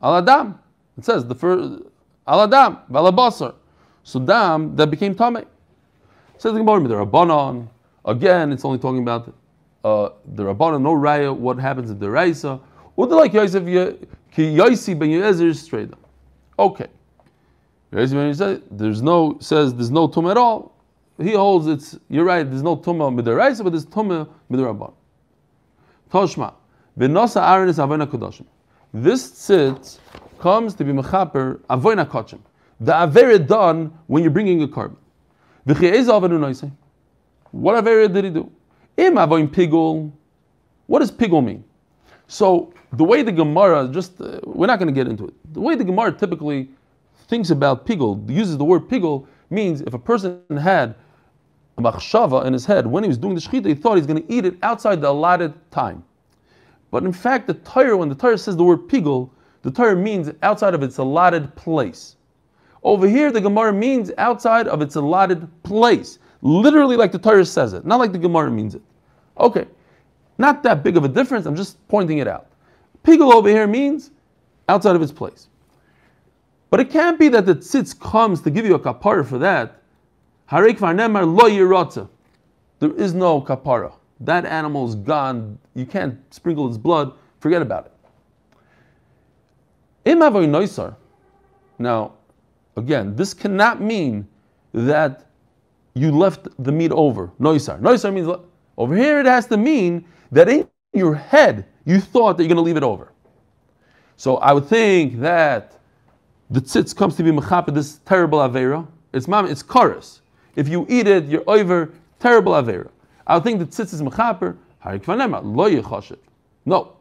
al adam. It says the first al adam valabasar. So dam that became tame. Says the Gemara, the Rabbanon. Again, it's only talking about uh, the Rabbanon, no raya. What happens in the Raisa? What like Yosef ki Yosi ben straight. Okay. There's no says there's no tum at all he holds it's you're right. There's no tumah midiraisa, but there's tumah midirabban. Toshma v'nosa Aaron is avoyna kodashim. This tzit comes to be mechaper avoyna kochim. The avera done when you're bringing a carbon. What Avera did he do? Im avoim pigul. What does pigul mean? So the way the Gemara, just uh, we're not going to get into it. The way the Gemara typically thinks about pigul, uses the word pigul, means if a person had machshava in his head when he was doing the shechita, he thought he's going to eat it outside the allotted time. But in fact, the Torah, when the Torah says the word pigul, the Torah means outside of its allotted place. Over here, the Gemara means outside of its allotted place. Literally like the Torah says it, not like the Gemara means it. Okay, not that big of a difference, I'm just pointing it out. Pigul over here means outside of its place. But it can't be that the tzitz comes to give you a kapara for that. There is no kapara. That animal is gone. You can't sprinkle its blood. Forget about it. Now, again, this cannot mean that you left the meat over. Noisar. Noisar means over here it has to mean that in your head you thought that you're going to leave it over. So I would think that the tzitz comes to be mechapa this terrible avera. It's mam, it's chorus. If you eat it, you're over terrible avera. I think the tzitz is mechaper. Lo yechoshev. No.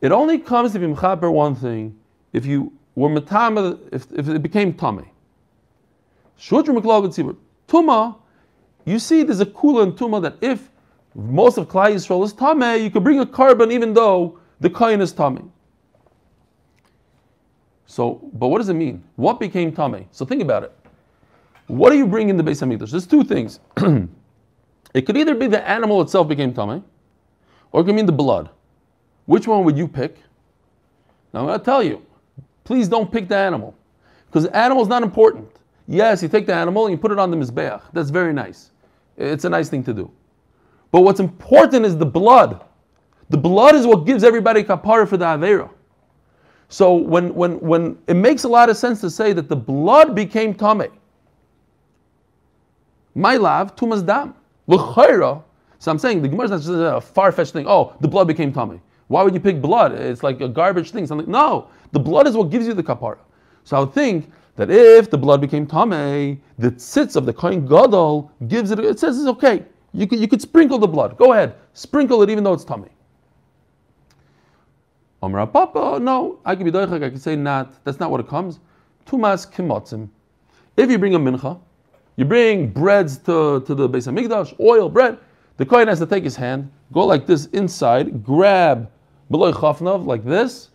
It only comes to be mechaper one thing if you were matama, if, if it became tummy. Tuma, you see, there's a kula in tuma that if most of Klal Yisrael is tame, you could bring a carbon even though the kohen is tame. So, but what does it mean? What became tame? So think about it. What do you bring in the Beis Hamikdash? There's two things. [clears throat] it could either be the animal itself became tame, or it could mean the blood. Which one would you pick? Now I'm going to tell you. Please don't pick the animal, because the animal is not important. Yes, you take the animal and you put it on the mizbeach. That's very nice. It's a nice thing to do. But what's important is the blood. The blood is what gives everybody kapara for the avera. So when, when, when it makes a lot of sense to say that the blood became tame. My love, tumas dam. So I'm saying the Gemara is not just a far-fetched thing. Oh, the blood became tummy. Why would you pick blood? It's like a garbage thing. Something. No, the blood is what gives you the kapara. So I would think that if the blood became tame, the tzitz of the kohen gadol gives it. It says it's okay. You could, you could sprinkle the blood. Go ahead, sprinkle it even though it's tummy. Papa, no, I can be doichak, I can say not. That's not what it comes. Tumas kimotzim. If you bring a mincha, you bring breads to, to the Beis Hamikdash, oil, bread. The kohen has to take his hand, go like this inside, grab below chafnav like this,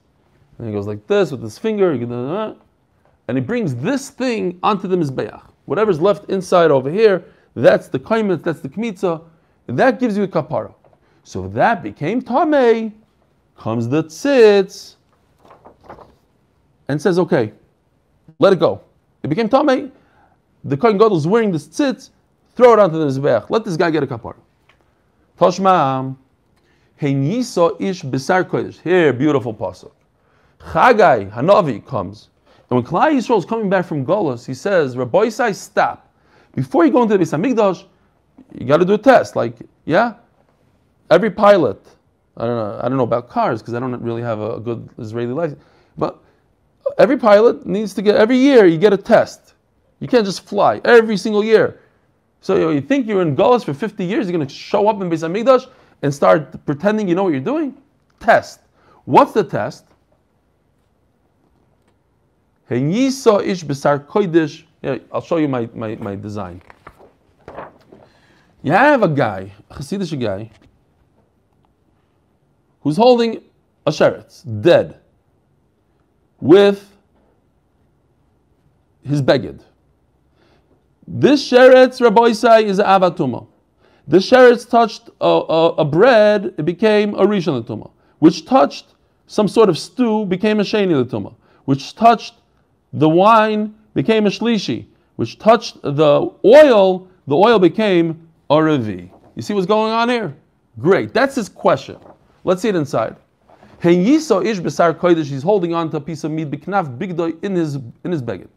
and he goes like this with his finger, and he brings this thing onto the mizbeach. Whatever's left inside over here, that's the kaimet, that's the kmitza, that gives you a kapara. So that became tamei. Comes the tzitz and says, okay, let it go. It became tamei the Kohen Gadol is wearing this tzitz, throw it onto the Mizbeach. Let this guy get a kapar. Toshma, Henyisa ish besar kodesh. Here, beautiful pasuk. Chagai, Hanavi, comes. And when Klal Yisrael is coming back from Golos, he says, Rabbi Isai, stop. Before you go into the Beis HaMikdash, you got to do a test. Like, yeah? Every pilot, I don't know, I don't know about cars because I don't really have a good Israeli license, but every pilot needs to get, every year you get a test. You can't just fly every single year. So you think you're in Golas for 50 years, you're going to show up in Beis Hamikdash and start pretending you know what you're doing? Test. What's the test? ish besar Yeah, I'll show you my, my, my design. You have a guy, a Hasidic guy, who's holding a sheretz, dead, with his beged. This sheretz, Rabbi is avatuma. This sheretz touched a, a, a, bread, it became a rishon latuma. Which touched some sort of stew, became a sheni latuma. Which touched the wine, became a shlishi. Which touched the oil, the oil became a revi. You see what's going on here? Great. That's his question. Let's see it inside. Yiso ish besar kodesh. He's holding on to a piece of meat biknaf bigdoy in his in his beged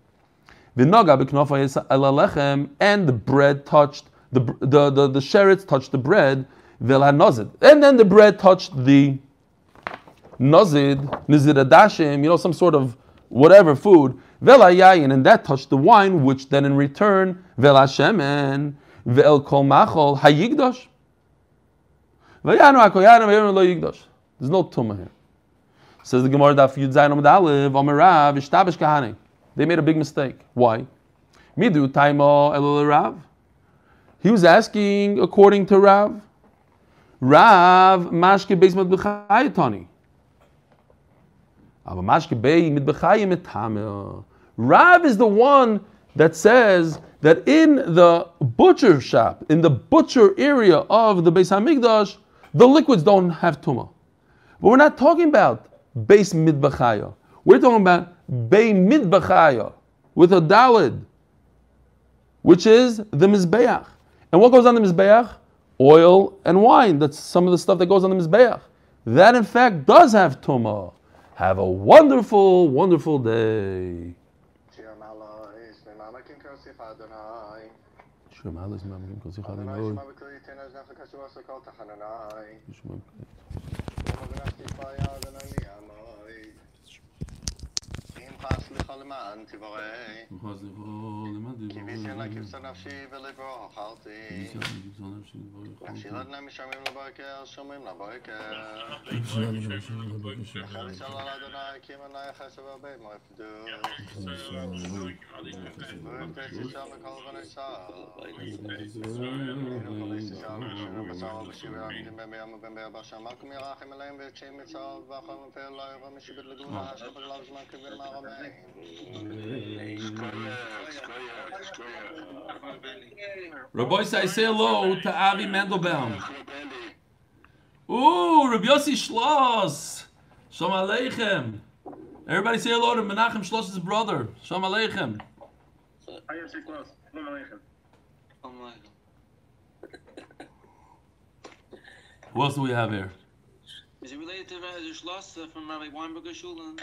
and the bread touched the the the, the sheretz touched the bread, and then the bread touched the nozid, nizid adashim, you know, some sort of whatever food, Velayayin, and that touched the wine, which then in return, Velashemen, Vel Kol Machol, Hayigdosh. Vayanu Akoyanu, Vayanu Lo Yigdosh. There's no tumah here. Says the Gemara Daf Yud Zayin Amud Aleph, Omerav, Ishtabish Kahane. They made a big mistake. Why? Midu Taimo Elul Rav. He was asking according to Rav. Rav Mashke Beis Mad B'chayatani. Aber Mashke Bei Mid B'chayim. Rav is the one that says that in the butcher shop, in the butcher area of the Beis Hamikdash, the liquids don't have tumah. But we're not talking about Beis Midbachaya. We're talking about Bei Midbachaya with a dalid, which is the Mizbeach. And what goes on the Mizbeach? Oil and wine. That's some of the stuff that goes on the Mizbeach. That in fact does have tumah. Have a wonderful, wonderful day. שמעלה זמן מגיעים כל שיחה אני מאוד. בשמם כללית. Im Pas Licha Leman Tivorei. Ki Vishyana Kivsa Nafshi V'Libro Chalti. Nafshi Ladna Mishamim L'Boiker, Shomim L'Boiker. Chali Shalal Adonai, Kim Anai Chesed V'Abei Mo'efdu. V'Evdei Shisham V'Kol V'Nei Shal. Rabbi say, say hello to Avi Mendelbaum. Ooh, Rabbi Yossi Schloss. Shalom Aleichem. Everybody say hello to Menachem Schloss's brother. Shalom Aleichem. Who else do we have here? Is it related to the Schloss uh, from Rabbi Weinberger Shul in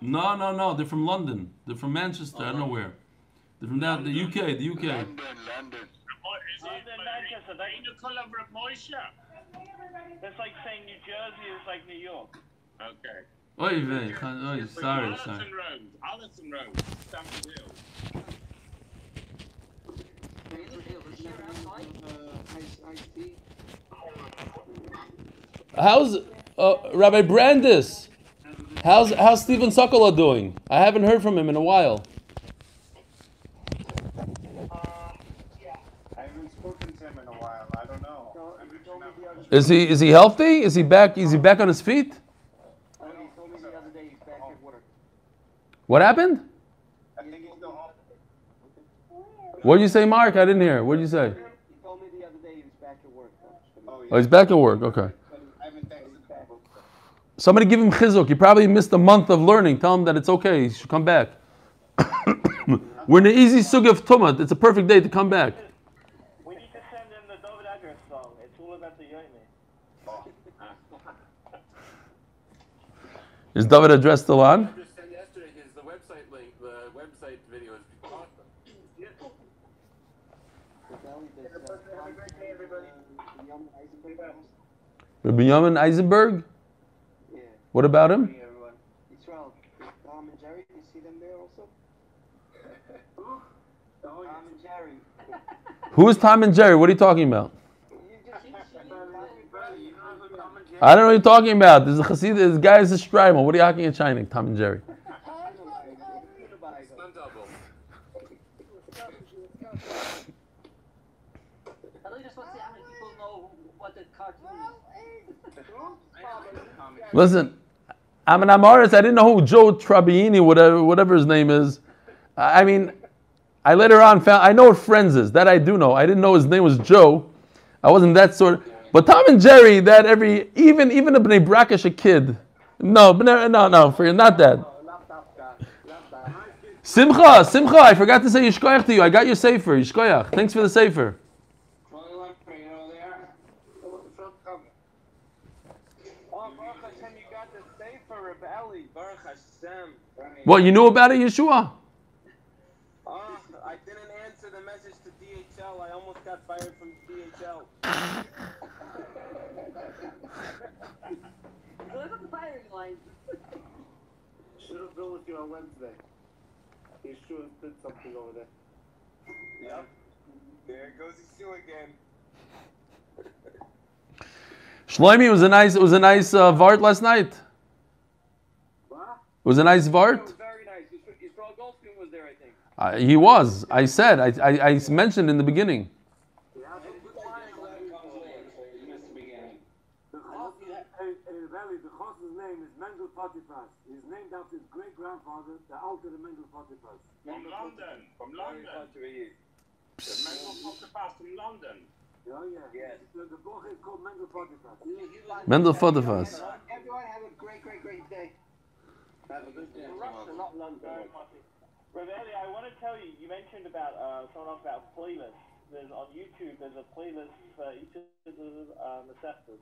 No, no, no. They're from London. They're from Manchester. I don't know where. They're from down the UK. The UK. London, Manchester. That you call him Reb Moshe. That's like saying New Jersey is like New York. Okay. Oy vey, Chan- oy, sorry, Allison sorry. Road. Allison Road. Stamford Hill. How's uh, Rabbi Brandis? How's how's Stephen Sokola doing? I haven't heard from him in a while. I haven't spoken to him in a while. I don't know. I'm reaching out. Is he is he healthy? Is he back? Is he back on his feet? I think he told me the other day he's back at work. What happened? I think he's still home. What did you say, Mark? I didn't hear. What did you say? He told me the other day he was back at work. Oh, Oh, he's back at work. Okay. I haven't texted him. Somebody give him chizuk. He probably missed a month of learning. Tell him that it's okay. He should come back. [coughs] We're in the easy sug of tumah. It's a perfect day to come back. We need to send him the David Agra song. It's all about the Yomi. [laughs] Is David address still on? just said yesterday is the website link, the website video is awesome. Rabbi Yamin Eisenberg? Yeah. What about him? Hey, everyone. Israel, Tom and Jerry, you see them there also? [laughs] Tom and Jerry. Who is Tom and Jerry? What are you talking about? You just you see Tom and Jerry. I don't know what you're talking about. This is a Chassid. This guy is a Strimer. What are you talking and shining? Tom and Jerry. Stunt double. I really just want to see how many people know what the cartoon is. [laughs] Listen, I'm an Amaris. I didn't know who Joe Tribbiani, whatever, whatever his name is. I mean, I later on found, I know what Friends is. That I do know. I didn't know his name was Joe. I wasn't that sort But Tom and Jerry, that every, even even a Bnei Brackish, a kid. No, no, no, for not that. Simcha, Simcha, I forgot to say Yishkoyach to you. I got your Sefer, Yishkoyach. Thanks for the Sefer. Oh, Baruch Hashem, you got the safer Rebelli. Baruch Hashem. What, you knew about it, Yeshua? Oh, I didn't answer the message to DHL. I almost got fired from DHL. Look at the firing line. Should have been with you on Wednesday. Yeshua did something over there. Yep. There goes Yeshua again. Shloimi, it was a nice, it was a nice uh, vart last night. What? It was a nice It vart. very nice. Yeshua, Goldstein was there, I think. Uh, he was. I said. I, I, I mentioned in the beginning. The Chos, Valley, the Chos's name is Mendel Potipas. He's named after his great grandfather, the Alter Mendel Potipas. From London. From London. The mental Potiphar's from London. Oh, yeah. Yes. The, the book is called Mendel Potipas. Mendel Fotefas. Everyone have a great, great, great day. Have a good day. Russia, not London. Ravelli, I want to tell you, you mentioned about uh, someone else about playlists. There's on YouTube. There's a playlist for each of the uh, receptors.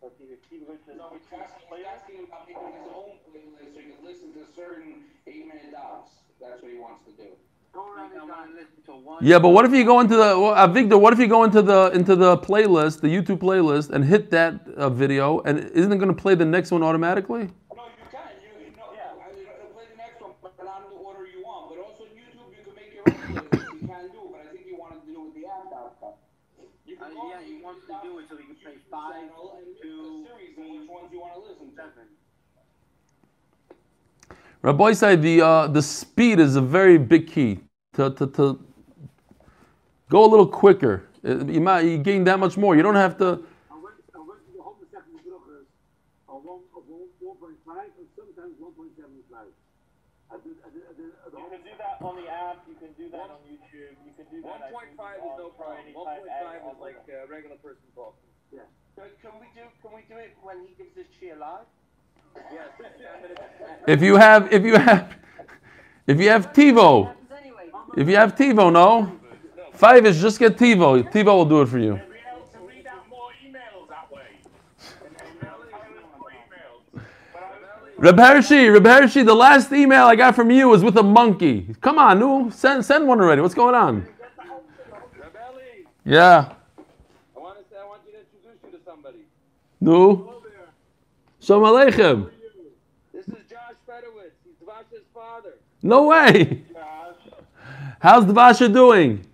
So if you, if you go to No, he's asking, he's asking about making his own playlist so he can listen to certain eight-minute dots. That's what he wants to do. Go around I and want down. to listen to one. Yeah, but what if you go into the well, uh, Victor? What if you go into the into the playlist, the YouTube playlist, and hit that uh, video, and isn't it going to play the next one automatically? No, you can. You, you know, yeah. it'll play the next one, but not in the order you want. But also on YouTube, you can make your own playlist. You can do, but I think he wanted to do it with the app outcome. You Uh, can go yeah, on he the wants to do it so he can play YouTube five channel and pick to the series and which ones you want to listen to. seven. Rabbi said the uh, the speed is a very big key to, to, to go a little quicker. Uh, You might you gain that much more. You don't have to. I went, I went to the whole second Bruchers on one, of one, 1.5 and sometimes 1.75. I did, I did, can do that on the app. You can do that on YouTube. You can do that. I One point think, is no problem. Friday One Type point A five on is like the- a regular person talking. So can we do? Can we do it when he gives his cheer live? Yes. If you have if you have if you have TiVo, if you have TiVo, no. Five is just get TiVo. TiVo will do it for you. We'll be able to read out more emails that way. And then we'll silence more emails. But I was Reb Hershey, Reb Hershey, the last email I got from you was with a monkey. Come on, no, send send one already. What's going on? Yeah, I want to say I want you to introduce you to somebody. no. Shalom Aleichem. This is Josh Fedowitz. He's Dvash's father. No way. How's Devasha doing?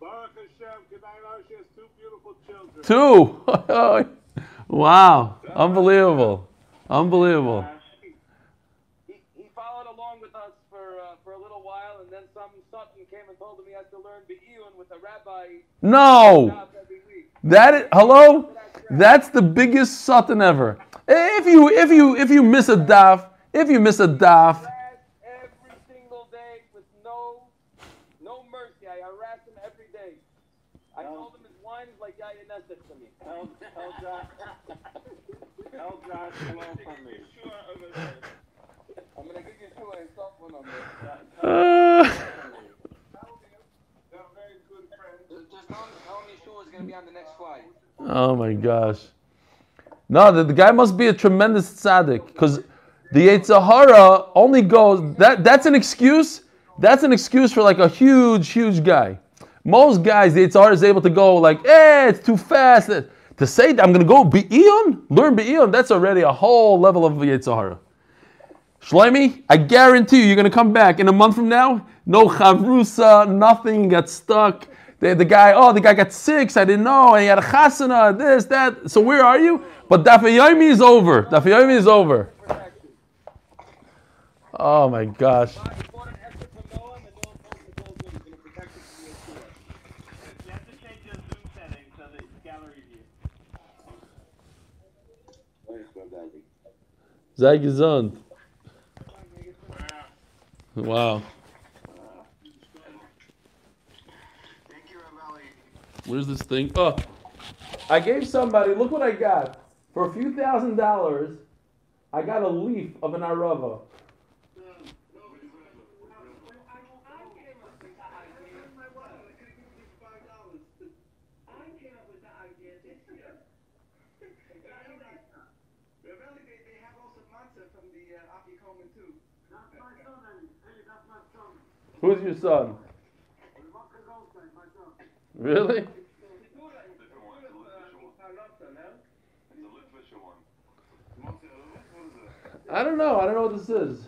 Baruch Hashem, Kedai has two beautiful children. Two. [laughs] wow. Unbelievable. Unbelievable. He, he followed along with us for uh, for a little while, and then some Sutton came and told him he has to learn Be'iyun with a rabbi No. job. That is, hello? That's the biggest sutton ever. If you if you if you miss a daf, if you miss a daf, every single day with no no mercy. I harass him every day. I told him his wine is like Yaya Nesek to me. Tell, tell Josh, tell Josh hello from me. Sure, over there. I'm gonna give you two and cell phone number. uh, They're very good friends. Just, just tell him, tell him Yeshua is going to be on the next flight. oh my gosh. No, the, the guy must be a tremendous tzaddik because the yetzer hara only goes. That that's an excuse. That's an excuse for like a huge, huge guy. Most guys, the yetzer hara is able to go like, eh, it's too fast. To say that I'm going to go Be'iyun, learn Be'iyun, that's already a whole level of yetzer hara. Shloimi, I guarantee you, you're going to come back in a month from now. No chavrusa, nothing, got stuck. The, the guy, oh, the guy got six, I didn't know, and he had a chasana, this, that. So where are you? But Dafayomi is over. Dafayomi is over. Oh my gosh. Bought an extra from Noah, and Noah told him to go He's gonna protect it from Yeshua. You have to change your Zoom settings so that it's gallery view. Sei gesund. Wow. Thank you, Rebelli. Where's this thing? Oh, I gave somebody, look what I got. For a few thousand dollars, I got a leaf of an arava. That's my son, and hey, that's my son. Who's your son? Really? I don't know. I don't know what this is.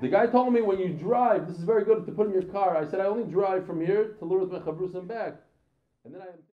The guy told me when you drive, this is very good to put in your car. I said I only drive from here to Lourdes and back, and then I.